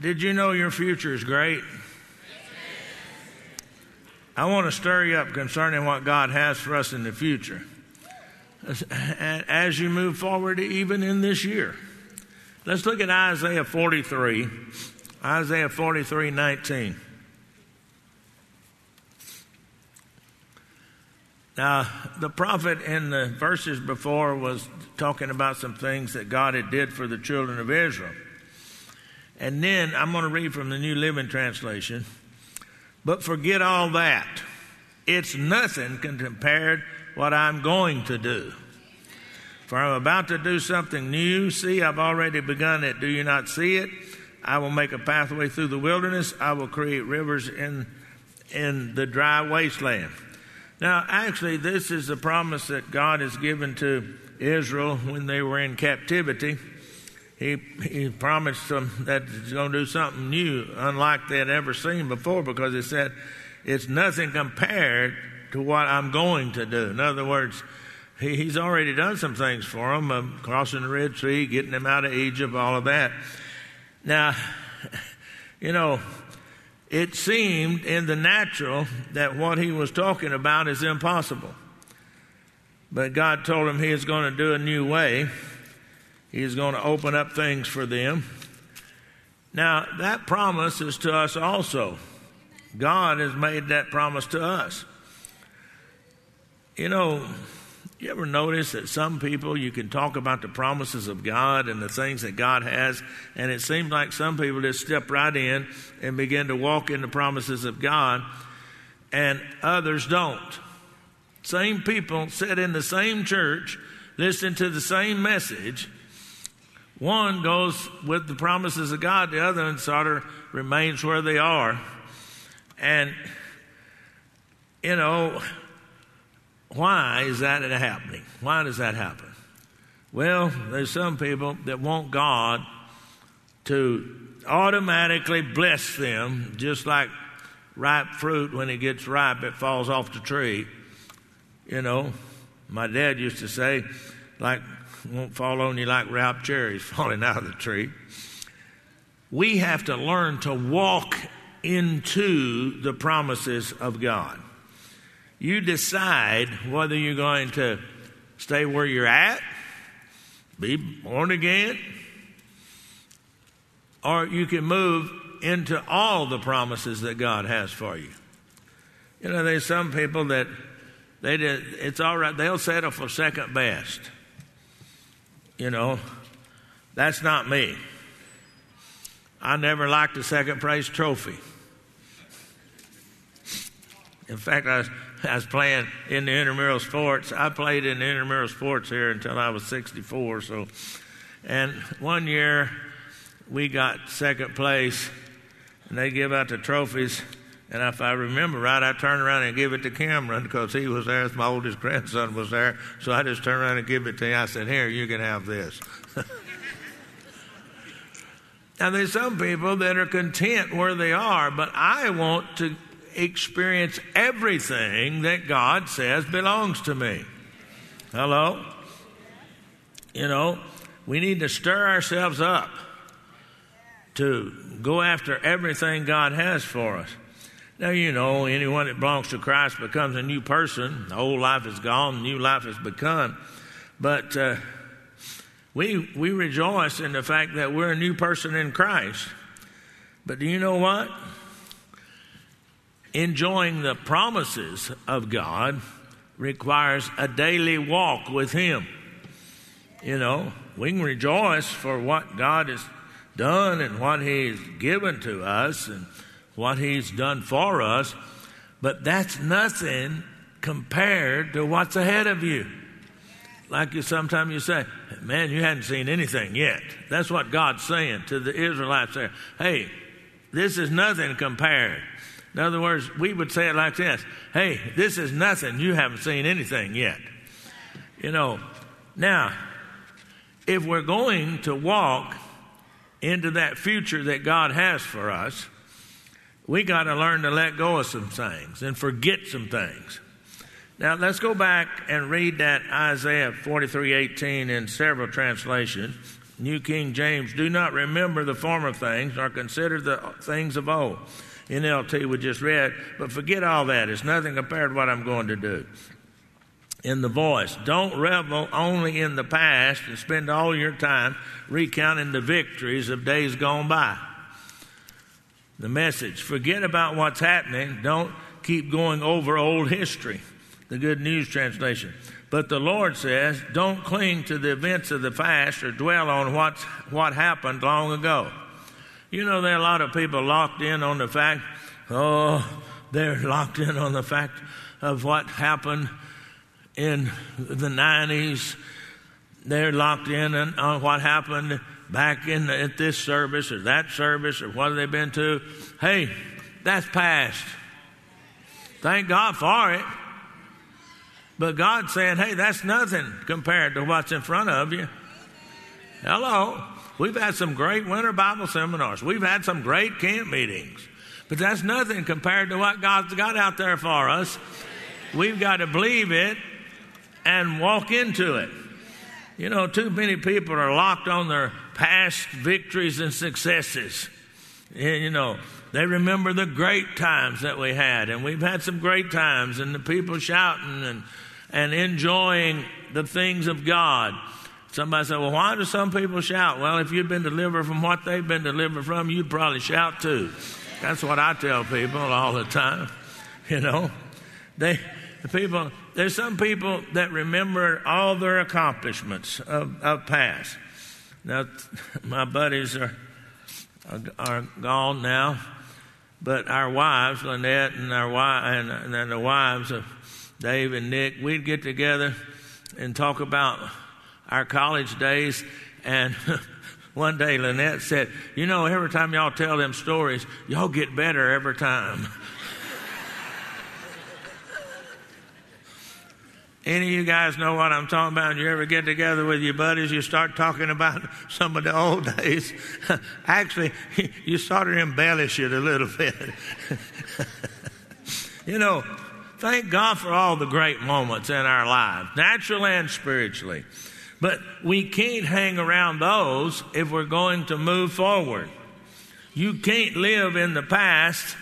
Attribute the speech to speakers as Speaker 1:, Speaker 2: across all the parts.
Speaker 1: Did you know your future is great? I want to stir you up concerning what God has for us in the future. As you move forward, even in this year. Let's look at Isaiah 43. Isaiah 43 19. Now, the prophet in the verses before was talking about some things that God had did for the children of Israel. And then I'm going to read from the New Living Translation. But forget all that. It's nothing compared what I'm going to do. For I'm about to do something new. See, I've already begun it. Do you not see it? I will make a pathway through the wilderness. I will create rivers in, in the dry wasteland. Now, actually, this is a promise that God has given to Israel when they were in captivity. He, he promised them that he's going to do something new, unlike they had ever seen before, because he said, It's nothing compared to what I'm going to do. In other words, he, he's already done some things for them, um, crossing the Red Sea, getting them out of Egypt, all of that. Now, you know, it seemed in the natural that what he was talking about is impossible. But God told him he is going to do a new way. He is going to open up things for them. Now, that promise is to us also. God has made that promise to us. You know, you ever notice that some people, you can talk about the promises of God and the things that God has, and it seems like some people just step right in and begin to walk in the promises of God, and others don't. Same people sit in the same church, listen to the same message. One goes with the promises of God, the other one sort of remains where they are. And, you know, why is that happening? Why does that happen? Well, there's some people that want God to automatically bless them, just like ripe fruit, when it gets ripe, it falls off the tree. You know, my dad used to say, like, won't fall on you like ripe cherries falling out of the tree. We have to learn to walk into the promises of God. You decide whether you're going to stay where you're at, be born again, or you can move into all the promises that God has for you. You know, there's some people that they did, it's all right, they'll settle for second best. You know, that's not me. I never liked a second place trophy. In fact, I I was playing in the intramural sports. I played in the intramural sports here until I was 64. So, and one year we got second place, and they give out the trophies. And if I remember right, I turned around and gave it to Cameron because he was there. My oldest grandson was there. So I just turned around and gave it to him. I said, Here, you can have this. now, there's some people that are content where they are, but I want to experience everything that God says belongs to me. Hello? You know, we need to stir ourselves up to go after everything God has for us. Now, you know, anyone that belongs to Christ becomes a new person. The old life is gone, new life has begun. But uh, we, we rejoice in the fact that we're a new person in Christ. But do you know what? enjoying the promises of God requires a daily walk with Him. You know, we can rejoice for what God has done and what He's given to us and what He's done for us, but that's nothing compared to what's ahead of you. Like you sometimes you say, man, you hadn't seen anything yet. That's what God's saying to the Israelites there. Hey, this is nothing compared in other words, we would say it like this Hey, this is nothing. You haven't seen anything yet. You know, now, if we're going to walk into that future that God has for us, we got to learn to let go of some things and forget some things. Now, let's go back and read that Isaiah 43 18 in several translations. New King James, do not remember the former things nor consider the things of old. NLT we just read, but forget all that. It's nothing compared to what I'm going to do. In the voice, don't revel only in the past and spend all your time recounting the victories of days gone by. The message, forget about what's happening. Don't keep going over old history. The Good News Translation. But the Lord says, don't cling to the events of the past or dwell on what's, what happened long ago. You know, there are a lot of people locked in on the fact, oh, they're locked in on the fact of what happened in the 90s. They're locked in on what happened back in the, at this service or that service or what have they've been to. Hey, that's past. Thank God for it. But God's saying, hey, that's nothing compared to what's in front of you. Hello. We've had some great winter Bible seminars. We've had some great camp meetings. But that's nothing compared to what God's got out there for us. We've got to believe it and walk into it. You know, too many people are locked on their past victories and successes. You know, they remember the great times that we had, and we've had some great times, and the people shouting and and enjoying the things of God. Somebody said, Well, why do some people shout? Well, if you'd been delivered from what they've been delivered from, you'd probably shout too. That's what I tell people all the time. You know, they, the people, there's some people that remember all their accomplishments of, of past. Now, my buddies are, are, gone now, but our wives, Lynette and our wife, and, and the wives of Dave and Nick, we'd get together and talk about our college days. And one day Lynette said, You know, every time y'all tell them stories, y'all get better every time. Any of you guys know what I'm talking about? You ever get together with your buddies, you start talking about some of the old days. Actually, you sort of embellish it a little bit. you know, Thank God for all the great moments in our lives, naturally and spiritually. But we can't hang around those if we're going to move forward. You can't live in the past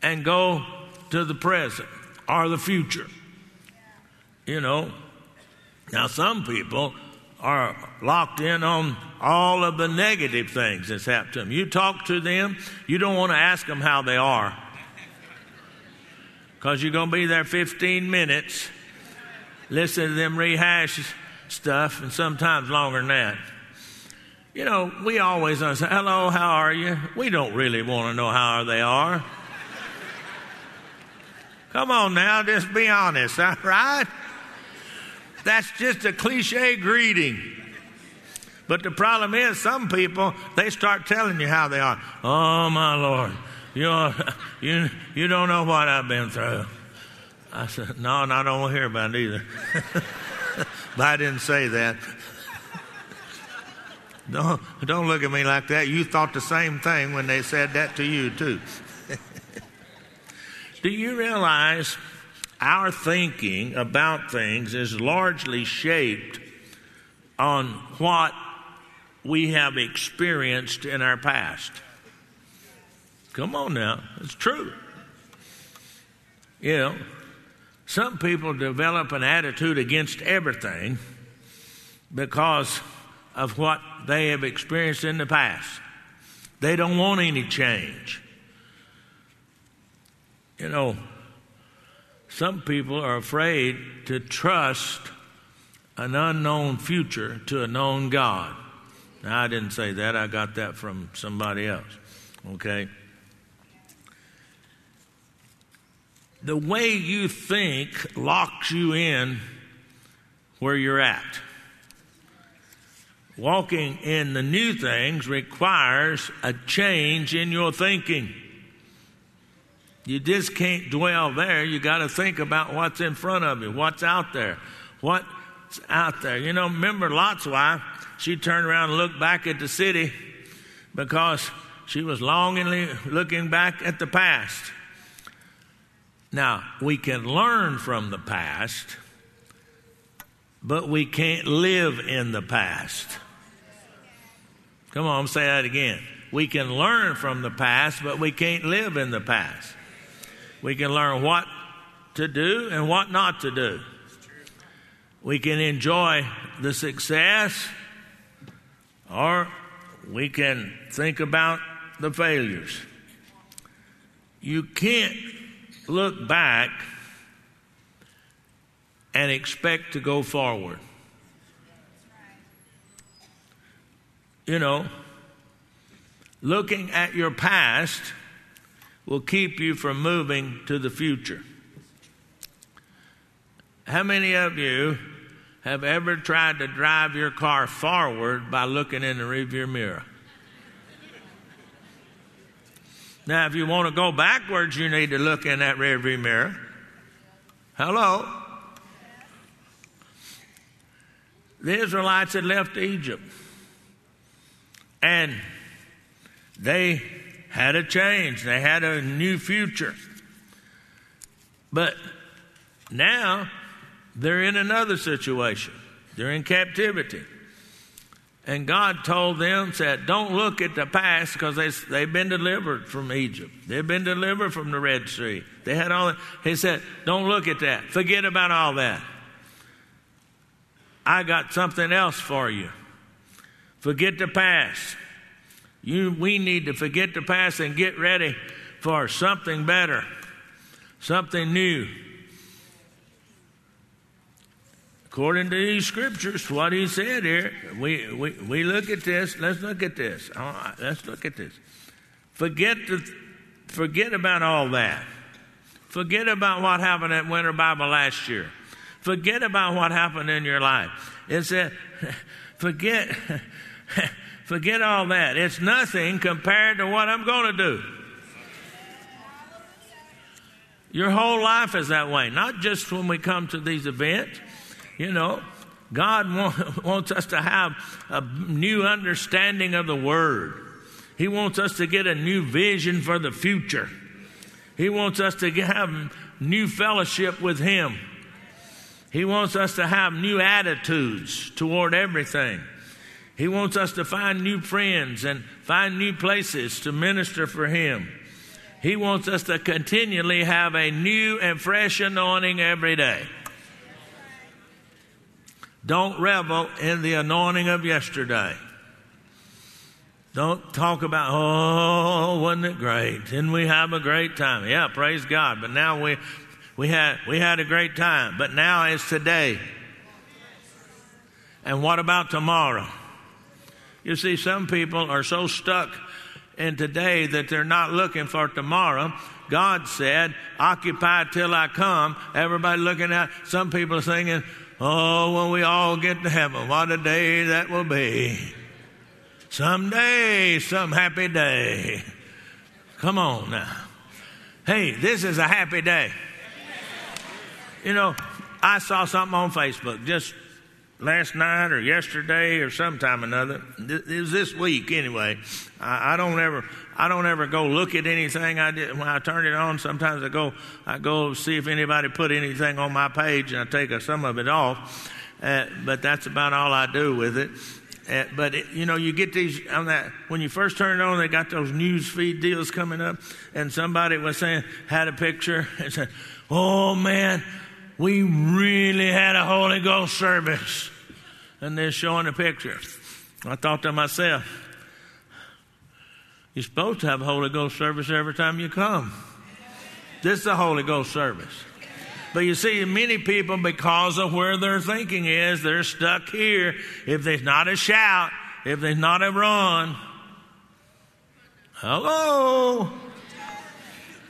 Speaker 1: and go to the present or the future. You know, now some people are locked in on all of the negative things that's happened to them. You talk to them, you don't want to ask them how they are because you're going to be there 15 minutes listening to them rehash stuff, and sometimes longer than that. You know, we always say, hello, how are you? We don't really want to know how they are. Come on now, just be honest, right? That's just a cliche greeting. But the problem is, some people, they start telling you how they are. Oh, my Lord. You, you, you don't know what I've been through. I said, No, and I don't want to hear about it either. but I didn't say that. Don't, don't look at me like that. You thought the same thing when they said that to you, too. Do you realize our thinking about things is largely shaped on what we have experienced in our past? Come on now, it's true. You know, some people develop an attitude against everything because of what they have experienced in the past. They don't want any change. You know, some people are afraid to trust an unknown future to a known God. Now, I didn't say that, I got that from somebody else. Okay? the way you think locks you in where you're at. Walking in the new things requires a change in your thinking. You just can't dwell there. You got to think about what's in front of you, what's out there, what's out there. You know, remember Lot's wife? She turned around and looked back at the city because she was longingly looking back at the past. Now, we can learn from the past, but we can't live in the past. Come on, say that again. We can learn from the past, but we can't live in the past. We can learn what to do and what not to do. We can enjoy the success or we can think about the failures. You can't look back and expect to go forward. You know, looking at your past will keep you from moving to the future. How many of you have ever tried to drive your car forward by looking in the rearview mirror? Now, if you want to go backwards, you need to look in that rearview mirror. Hello? The Israelites had left Egypt. And they had a change, they had a new future. But now they're in another situation, they're in captivity. And God told them, said, don't look at the past because they, they've been delivered from Egypt. They've been delivered from the Red Sea. They had all that. He said, don't look at that. Forget about all that. I got something else for you. Forget the past. You, we need to forget the past and get ready for something better, something new. according to these scriptures, what he said here, we, we, we look at this. Let's look at this. let's look at this. Forget, the, forget about all that. Forget about what happened at Winter Bible last year. Forget about what happened in your life. It said, forget, forget all that. It's nothing compared to what I'm going to do. Your whole life is that way, not just when we come to these events. You know, God wants us to have a new understanding of the Word. He wants us to get a new vision for the future. He wants us to have new fellowship with Him. He wants us to have new attitudes toward everything. He wants us to find new friends and find new places to minister for Him. He wants us to continually have a new and fresh anointing every day. Don't revel in the anointing of yesterday. Don't talk about, oh, wasn't it great? Didn't we have a great time? Yeah, praise God. But now we, we, had, we had a great time. But now it's today. And what about tomorrow? You see, some people are so stuck in today that they're not looking for tomorrow. God said, occupy till I come. Everybody looking at, some people are singing, Oh, when we all get to heaven, what a day that will be. Someday, some happy day. Come on now. Hey, this is a happy day. You know, I saw something on Facebook just last night or yesterday or sometime another. It was this week anyway. I, I don't ever I don't ever go look at anything. I did when I turn it on. Sometimes I go, I go see if anybody put anything on my page, and I take a, some of it off. Uh, but that's about all I do with it. Uh, but it, you know, you get these on that when you first turn it on. They got those news feed deals coming up, and somebody was saying had a picture and said, "Oh man, we really had a Holy Ghost service," and they're showing a picture. I thought to myself, you're supposed to have a Holy Ghost service every time you come. This is a Holy Ghost service. But you see, many people, because of where their thinking is, they're stuck here. If there's not a shout, if there's not a run, hello,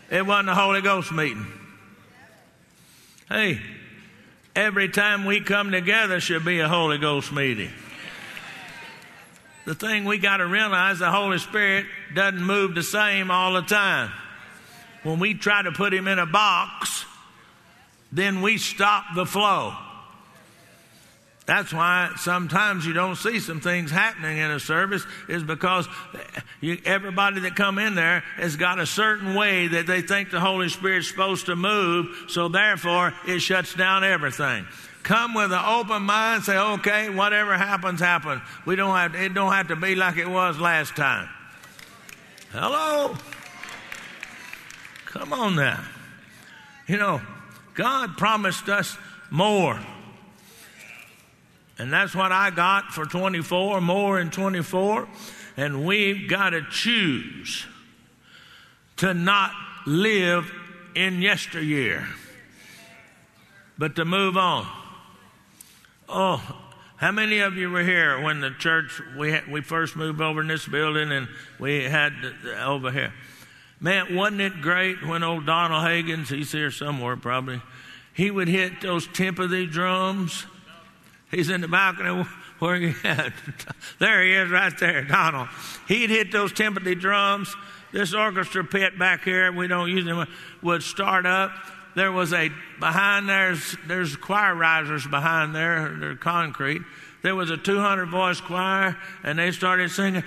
Speaker 1: it wasn't a Holy Ghost meeting. Hey, every time we come together should be a Holy Ghost meeting the thing we got to realize the Holy Spirit doesn't move the same all the time. When we try to put him in a box, then we stop the flow. That's why sometimes you don't see some things happening in a service is because you, everybody that come in there has got a certain way that they think the Holy Spirit's supposed to move, so therefore it shuts down everything. Come with an open mind, say, okay, whatever happens, happens. We don't have, it don't have to be like it was last time. Hello? Come on now. You know, God promised us more. And that's what I got for 24, more in 24. And we've got to choose to not live in yesteryear, but to move on. Oh, how many of you were here when the church we had, we first moved over in this building and we had over here? Man, wasn't it great when old Donald Hagens, he's here somewhere probably, he would hit those timpani drums. He's in the balcony where he at? there he is right there, Donald. He'd hit those timpani drums. This orchestra pit back here, we don't use them, would start up there was a behind there's there's choir risers behind there, they're concrete. There was a 200 voice choir, and they started singing,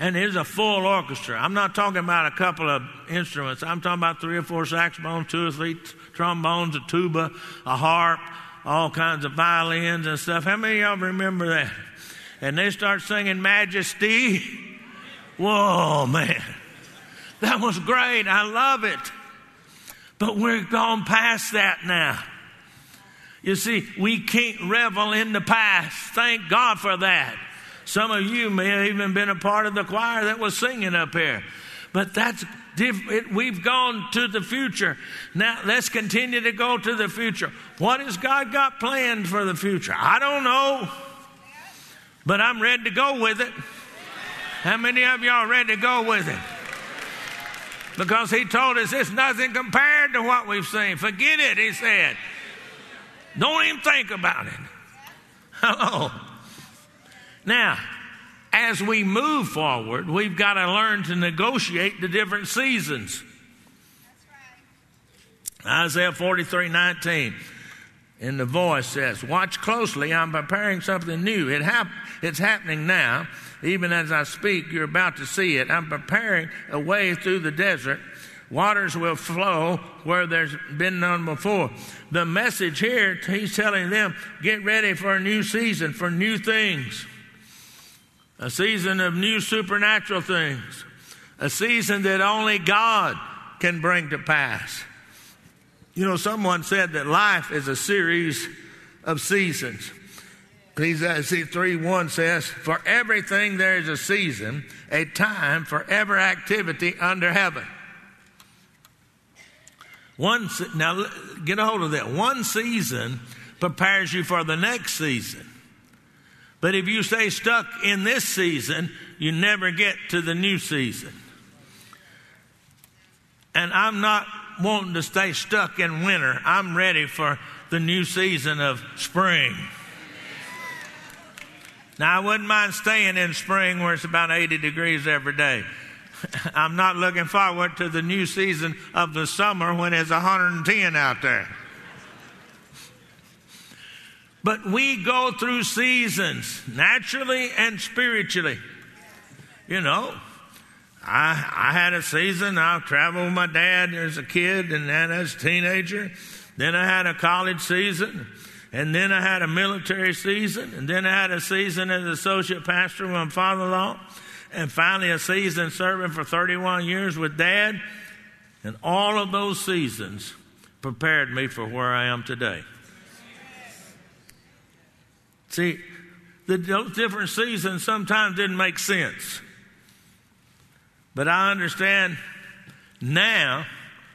Speaker 1: and it was a full orchestra. I'm not talking about a couple of instruments. I'm talking about three or four saxophones, two or three trombones, a tuba, a harp, all kinds of violins and stuff. How many of y'all remember that? And they start singing Majesty. Whoa, man. That was great. I love it. But we're gone past that now. You see, we can't revel in the past. Thank God for that. Some of you may have even been a part of the choir that was singing up here. But that's We've gone to the future. Now let's continue to go to the future. What has God got planned for the future? I don't know. But I'm ready to go with it. How many of y'all ready to go with it? because he told us it's nothing compared to what we've seen. Forget it, he said. Don't even think about it. Hello. Now, as we move forward, we've got to learn to negotiate the different seasons. Isaiah 43 19 in the voice says, Watch closely, I'm preparing something new. It hap- it's happening now. Even as I speak, you're about to see it. I'm preparing a way through the desert. Waters will flow where there's been none before. The message here, he's telling them, get ready for a new season, for new things. A season of new supernatural things. A season that only God can bring to pass. You know, someone said that life is a series of seasons. Ecclesiastes 3 1 says, For everything there is a season, a time for every activity under heaven. One, now get a hold of that. One season prepares you for the next season. But if you stay stuck in this season, you never get to the new season. And I'm not wanting to stay stuck in winter. I'm ready for the new season of spring. Now, I wouldn't mind staying in spring where it's about 80 degrees every day. I'm not looking forward to the new season of the summer when it's 110 out there. But we go through seasons, naturally and spiritually. You know, I, I had a season, I traveled with my dad as a kid and then as a teenager. Then I had a college season. And then I had a military season, and then I had a season as associate pastor with my father in law, and finally a season serving for 31 years with dad. And all of those seasons prepared me for where I am today. See, the different seasons sometimes didn't make sense. But I understand now,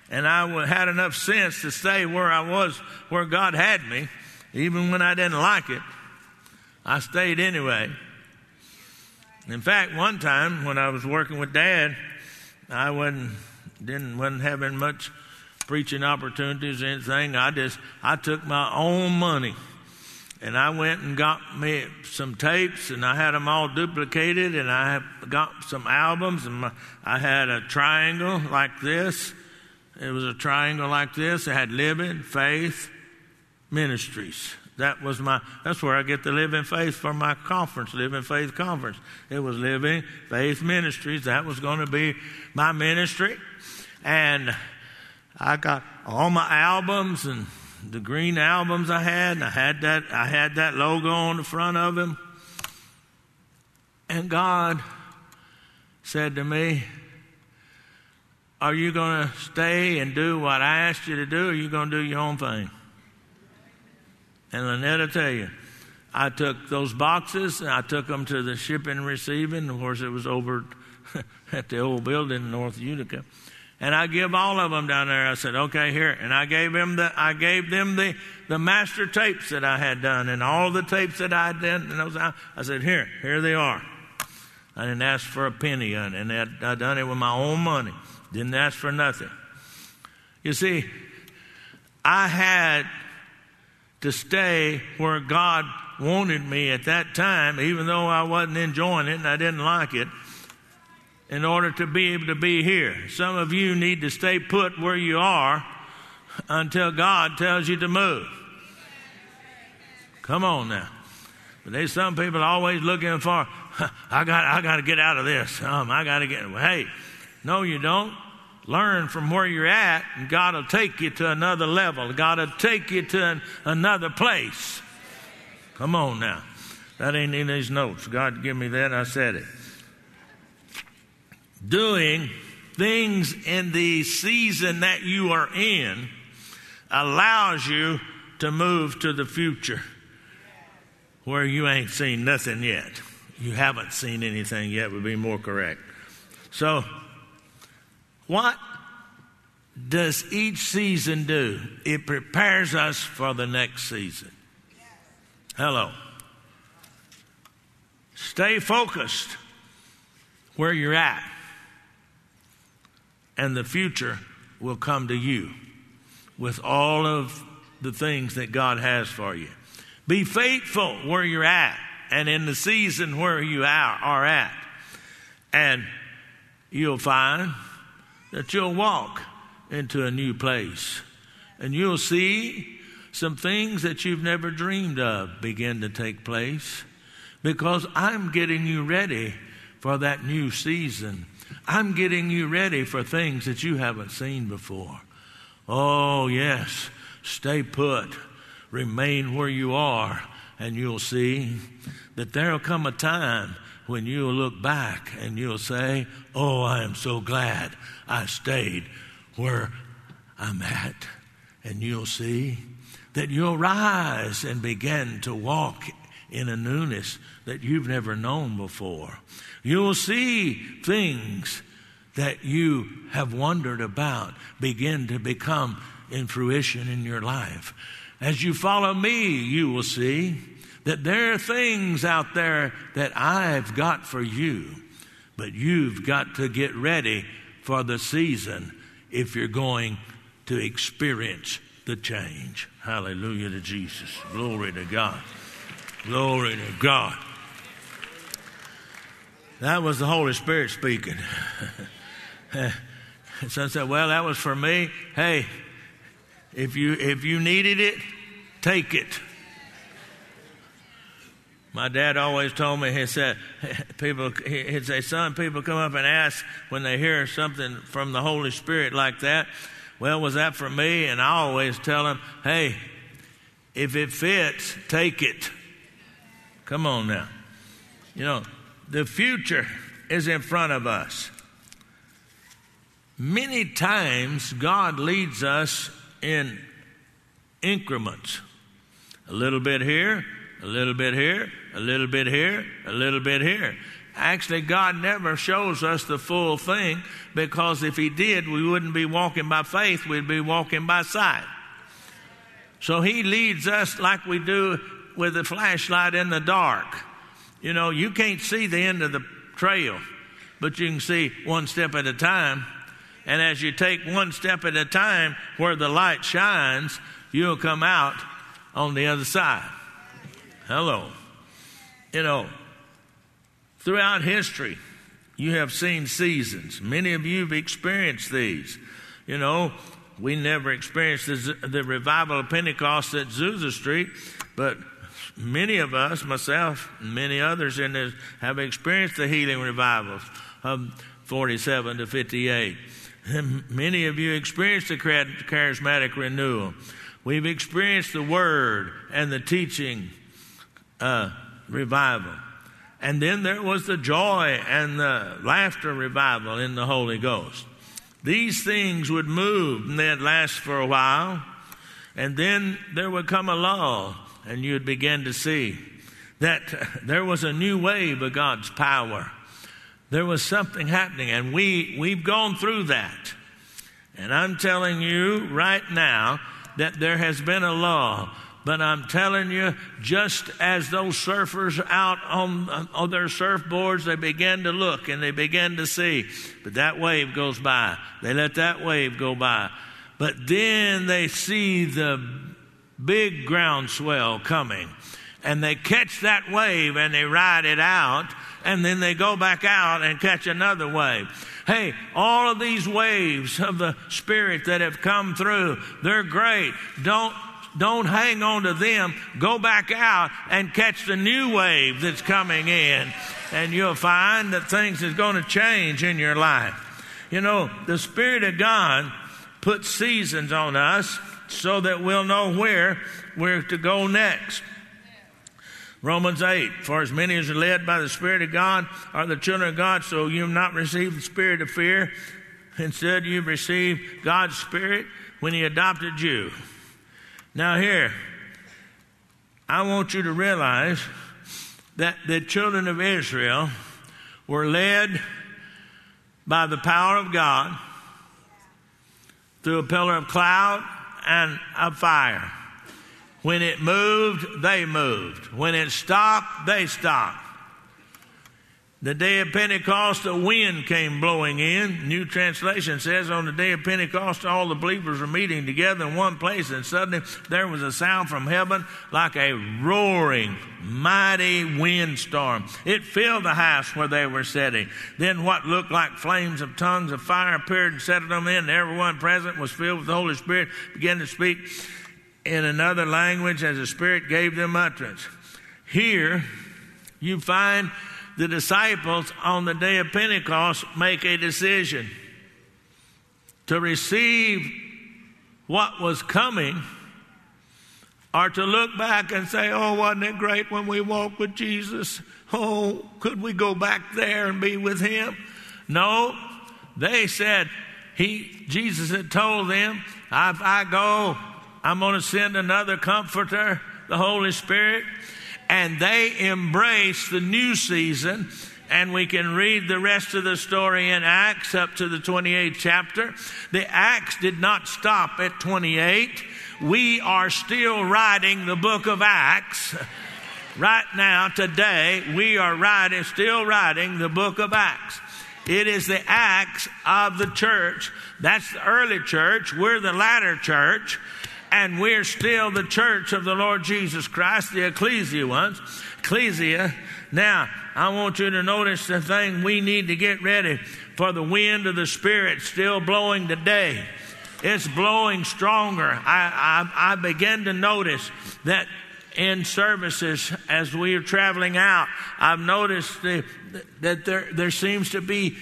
Speaker 1: and I had enough sense to stay where I was, where God had me even when I didn't like it, I stayed anyway. In fact, one time when I was working with Dad, I wasn't didn't wasn't having much preaching opportunities or anything. I just I took my own money and I went and got me some tapes and I had them all duplicated and I got some albums and my, I had a triangle like this. It was a triangle like this. It had living, faith, Ministries. That was my, that's where I get the Living Faith for my conference, Living Faith Conference. It was Living Faith Ministries. That was going to be my ministry. And I got all my albums and the green albums I had, and I had that I had that logo on the front of them. And God said to me, Are you going to stay and do what I asked you to do, or are you going to do your own thing? And Lynette will tell you, I took those boxes and I took them to the shipping and receiving. Of course, it was over at the old building in North Utica. And I give all of them down there. I said, okay, here. And I gave them the, I gave them the, the master tapes that I had done and all the tapes that I done. And I, I said, here, here they are. I didn't ask for a penny on it. And I, I done it with my own money. Didn't ask for nothing. You see, I had to stay where God wanted me at that time, even though I wasn't enjoying it and I didn't like it, in order to be able to be here. Some of you need to stay put where you are until God tells you to move. Come on now. But there's some people always looking for, I got, I got to get out of this. Um, I got to get. Hey, no, you don't. Learn from where you're at, and God will take you to another level. God will take you to an, another place. Come on now. That ain't in these notes. God give me that, I said it. Doing things in the season that you are in allows you to move to the future where you ain't seen nothing yet. You haven't seen anything yet, would be more correct. So, what does each season do? It prepares us for the next season. Hello. Stay focused where you're at, and the future will come to you with all of the things that God has for you. Be faithful where you're at and in the season where you are, at, and you'll find that you'll walk into a new place and you'll see some things that you've never dreamed of begin to take place because I'm getting you ready for that new season. I'm getting you ready for things that you haven't seen before. Oh, yes, stay put, remain where you are, and you'll see that there'll come a time when you'll look back and you'll say, Oh, I am so glad I stayed where I'm at. And you'll see that you'll rise and begin to walk in a newness that you've never known before. You'll see things that you have wondered about begin to become in fruition in your life. As you follow me, you will see that there are things out there that I've got for you, but you've got to get ready for the season if you're going to experience the change. Hallelujah to Jesus. Glory to God. Glory to God. That was the Holy Spirit speaking. Son said, Well, that was for me. Hey, if you if you needed it, take it. My dad always told me, he said, people, he'd say, son, people come up and ask when they hear something from the Holy Spirit like that, well, was that for me? And I always tell them, hey, if it fits, take it. Come on now. You know, the future is in front of us. Many times, God leads us in increments a little bit here, a little bit here, a little bit here, a little bit here. Actually, God never shows us the full thing because if He did, we wouldn't be walking by faith, we'd be walking by sight. So He leads us like we do with a flashlight in the dark. You know, you can't see the end of the trail, but you can see one step at a time. And as you take one step at a time where the light shines, you'll come out on the other side. Hello. You know, Throughout history, you have seen seasons. Many of you have experienced these. You know, we never experienced the, the revival of Pentecost at Azusa Street, but many of us, myself, and many others in this, have experienced the healing revivals of 47 to 58. And many of you experienced the charismatic renewal. We've experienced the Word and the teaching uh, revival. And then there was the joy and the laughter revival in the Holy Ghost. These things would move and they'd last for a while. And then there would come a lull, and you'd begin to see that there was a new wave of God's power. There was something happening, and we, we've gone through that. And I'm telling you right now that there has been a law. But I'm telling you, just as those surfers out on, on their surfboards, they begin to look and they begin to see. But that wave goes by. They let that wave go by. But then they see the big groundswell coming. And they catch that wave and they ride it out. And then they go back out and catch another wave. Hey, all of these waves of the Spirit that have come through, they're great. Don't don't hang on to them. Go back out and catch the new wave that's coming in. And you'll find that things is going to change in your life. You know, the Spirit of God puts seasons on us so that we'll know where we're to go next. Romans 8, for as many as are led by the Spirit of God are the children of God, so you've not received the spirit of fear. Instead, you've received God's Spirit when He adopted you. Now, here, I want you to realize that the children of Israel were led by the power of God through a pillar of cloud and a fire. When it moved, they moved. When it stopped, they stopped. The day of Pentecost, a wind came blowing in. New translation says, On the day of Pentecost, all the believers were meeting together in one place, and suddenly there was a sound from heaven like a roaring, mighty windstorm. It filled the house where they were sitting. Then what looked like flames of tongues of fire appeared and settled on them, and everyone present was filled with the Holy Spirit, began to speak in another language as the Spirit gave them utterance. Here, you find the disciples on the day of Pentecost make a decision to receive what was coming or to look back and say, Oh, wasn't it great when we walked with Jesus? Oh, could we go back there and be with him? No, they said, he, Jesus had told them, if I go, I'm going to send another comforter, the Holy Spirit and they embrace the new season. And we can read the rest of the story in Acts up to the 28th chapter. The Acts did not stop at 28. We are still writing the book of Acts. Right now, today, we are writing, still writing the book of Acts. It is the Acts of the church. That's the early church. We're the latter church and we're still the church of the Lord Jesus Christ, the ecclesia ones. Ecclesia. Now, I want you to notice the thing we need to get ready for the wind of the Spirit still blowing today. It's blowing stronger. I, I, I began to notice that in services as we are traveling out, I've noticed the, that there, there seems to be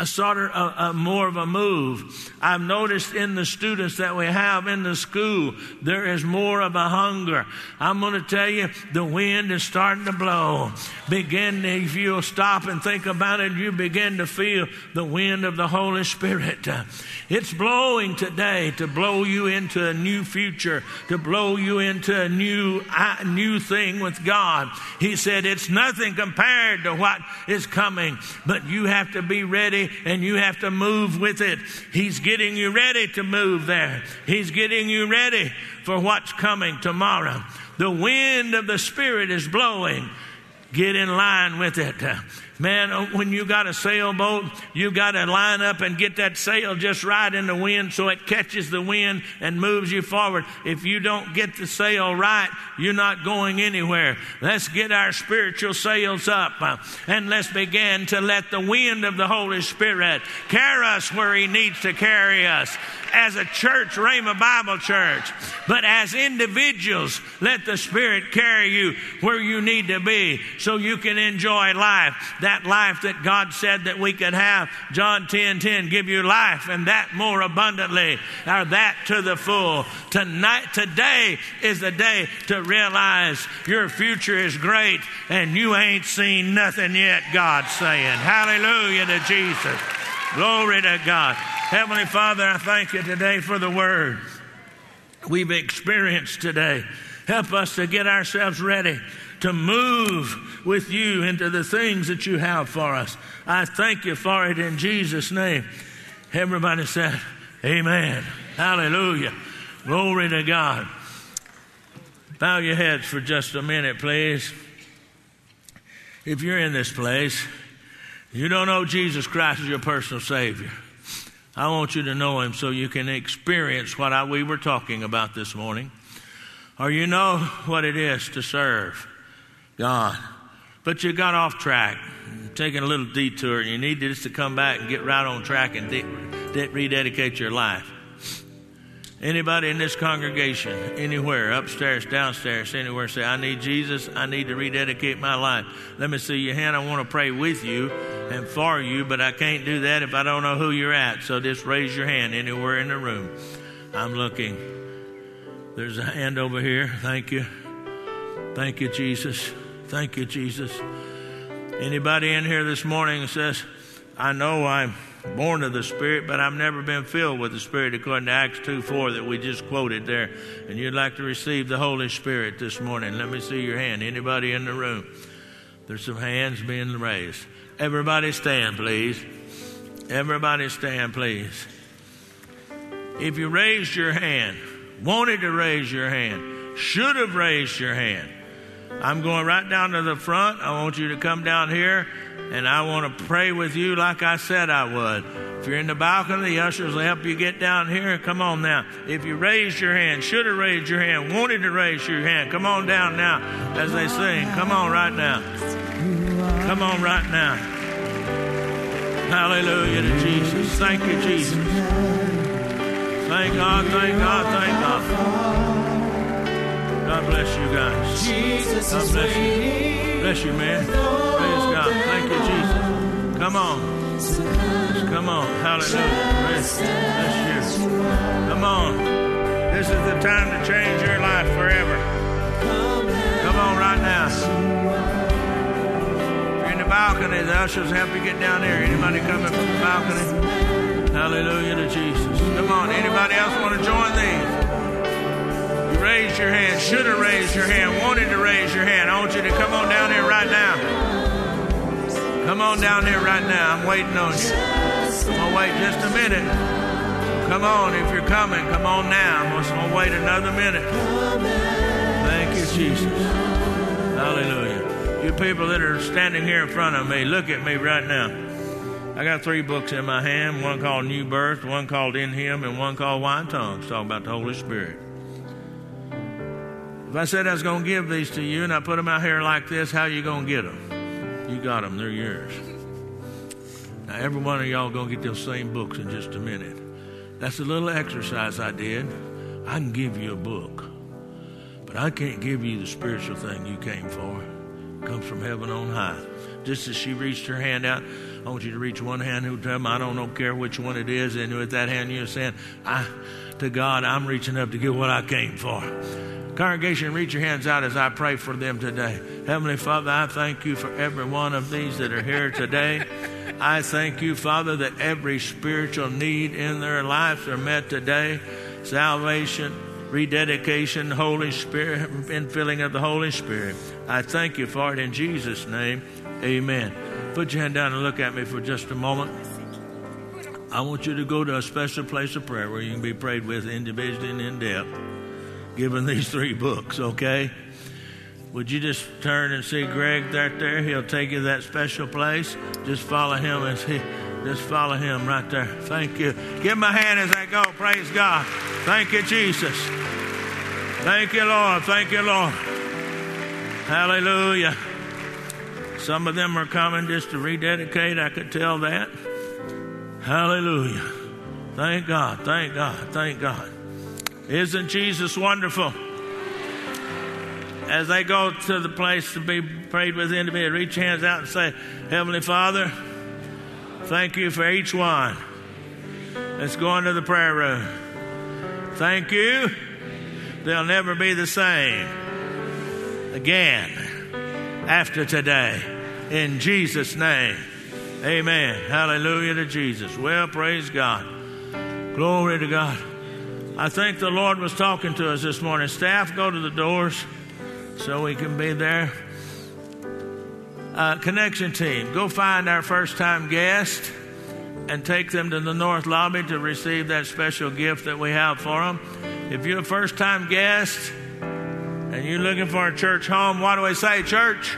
Speaker 1: a sort of a, a more of a move. I've noticed in the students that we have in the school, there is more of a hunger. I'm going to tell you, the wind is starting to blow. Begin, if you'll stop and think about it, you begin to feel the wind of the Holy Spirit. It's blowing today to blow you into a new future, to blow you into a new, new thing with God. He said, it's nothing compared to what is coming, but you have to be ready and you have to move with it. He's getting you ready to move there. He's getting you ready for what's coming tomorrow. The wind of the Spirit is blowing. Get in line with it. Man, uh, when you got a sailboat, you got to line up and get that sail just right in the wind so it catches the wind and moves you forward. If you don't get the sail right, you're not going anywhere. Let's get our spiritual sails up uh, and let's begin to let the wind of the Holy Spirit carry us where He needs to carry us as a church, Rhema Bible Church, but as individuals, let the Spirit carry you where you need to be so you can enjoy life that life that God said that we could have. John 10 10, give you life and that more abundantly, or that to the full. Tonight, today is the day to realize your future is great and you ain't seen nothing yet, God's saying. Hallelujah to Jesus. Glory to God. Heavenly Father, I thank you today for the word we've experienced today. Help us to get ourselves ready to move with you into the things that you have for us. I thank you for it in Jesus' name. Everybody said, Amen. Hallelujah. Glory to God. Bow your heads for just a minute, please. If you're in this place, you don't know Jesus Christ as your personal Savior. I want you to know Him so you can experience what I, we were talking about this morning. Or you know what it is to serve God. But you got off track, taking a little detour, and you need just to come back and get right on track and de- de- rededicate your life. Anybody in this congregation, anywhere, upstairs, downstairs, anywhere, say, I need Jesus. I need to rededicate my life. Let me see your hand. I want to pray with you and for you, but I can't do that if I don't know who you're at. So just raise your hand anywhere in the room. I'm looking. There's a hand over here. Thank you. Thank you, Jesus. Thank you, Jesus. Anybody in here this morning says, I know I'm born of the Spirit, but I've never been filled with the Spirit, according to Acts 2 4 that we just quoted there. And you'd like to receive the Holy Spirit this morning. Let me see your hand. Anybody in the room? There's some hands being raised. Everybody stand, please. Everybody stand, please. If you raised your hand, wanted to raise your hand, should have raised your hand, I'm going right down to the front. I want you to come down here and I want to pray with you like I said I would. If you're in the balcony, the ushers will help you get down here. Come on now. If you raised your hand, should have raised your hand, wanted to raise your hand, come on down now as they sing. Come on right now. Come on right now. Hallelujah to Jesus. Thank you, Jesus. Thank God, thank God, thank God. God bless you guys.
Speaker 2: Jesus
Speaker 1: God bless you. Bless you, man. Praise God. Thank you, Jesus. Come on. Come on. Hallelujah. Praise. Bless you. Come on. This is the time to change your life forever. Come on right now. If you're in the balcony, the ushers help you get down there. Anybody coming from the balcony? Hallelujah to Jesus. Come on. Anybody else want to join these? Raised your hand, should have raised your hand, wanted to raise your hand. I want you to come on down here right now. Come on down here right now. I'm waiting on you. I'm going to wait just a minute. Come on, if you're coming, come on now. I'm just going to wait another minute. Thank you, Jesus. Hallelujah. You people that are standing here in front of me, look at me right now. I got three books in my hand one called New Birth, one called In Him, and one called Why Tongues, talking about the Holy Spirit. If I said I was going to give these to you and I put them out here like this, how you going to get them? You got them, they're yours. Now, every one of y'all going to get those same books in just a minute. That's a little exercise I did. I can give you a book, but I can't give you the spiritual thing you came for. It comes from heaven on high. Just as she reached her hand out, I want you to reach one hand who tell me I don't know, care which one it is, and with that hand you're saying, I to God, I'm reaching up to get what I came for. Congregation, reach your hands out as I pray for them today. Heavenly Father, I thank you for every one of these that are here today. I thank you, Father, that every spiritual need in their lives are met today. Salvation, rededication, Holy Spirit, infilling of the Holy Spirit. I thank you for it in Jesus' name. Amen. Put your hand down and look at me for just a moment. I want you to go to a special place of prayer where you can be prayed with individually and in depth given these three books, okay? Would you just turn and see Greg right there? He'll take you to that special place. Just follow him as he just follow him right there. Thank you. Give him a hand as I go. Praise God. Thank you, Jesus. Thank you, Lord. Thank you, Lord. Hallelujah. Some of them are coming just to rededicate. I could tell that. Hallelujah. Thank God. Thank God. Thank God. Isn't Jesus wonderful? as they go to the place to be prayed with in to be reach hands out and say, Heavenly Father, thank you for each one. Let's go into the prayer room. Thank you. They'll never be the same again after today. In Jesus' name. Amen. Hallelujah to Jesus. Well, praise God. Glory to God. I think the Lord was talking to us this morning. Staff, go to the doors so we can be there. Uh, connection team, go find our first time guest and take them to the north lobby to receive that special gift that we have for them. If you're a first time guest and you're looking for a church home, what do we say, church?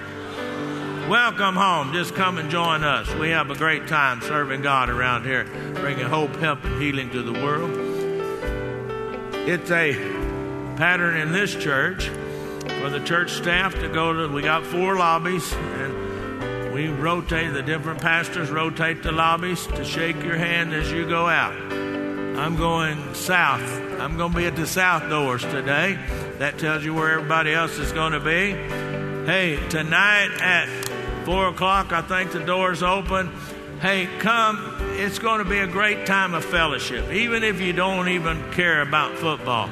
Speaker 1: Welcome home. Just come and join us. We have a great time serving God around here, bringing hope, help, and healing to the world. It's a pattern in this church for the church staff to go to. We got four lobbies, and we rotate. The different pastors rotate the lobbies to shake your hand as you go out. I'm going south. I'm going to be at the south doors today. That tells you where everybody else is going to be. Hey, tonight at Four o'clock, I think the door's open. Hey, come. It's going to be a great time of fellowship, even if you don't even care about football.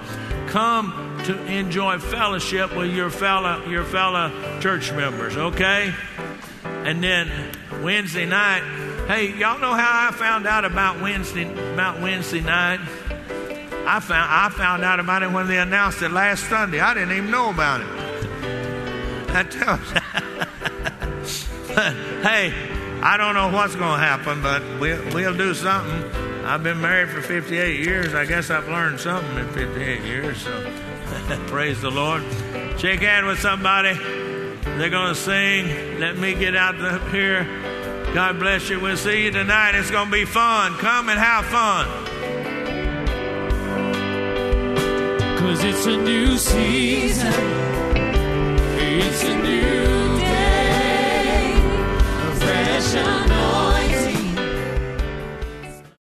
Speaker 1: Come to enjoy fellowship with your fellow your fellow church members, okay? And then Wednesday night, hey, y'all know how I found out about Wednesday about Wednesday night? I found I found out about it when they announced it last Sunday. I didn't even know about it. I tells you. hey, I don't know what's going to happen, but we'll, we'll do something. I've been married for 58 years. I guess I've learned something in 58 years. So praise the Lord. Shake hand with somebody. They're going to sing. Let me get out here. God bless you. We'll see you tonight. It's going to be fun. Come and have fun.
Speaker 2: Cause it's a new season. It's a new passion.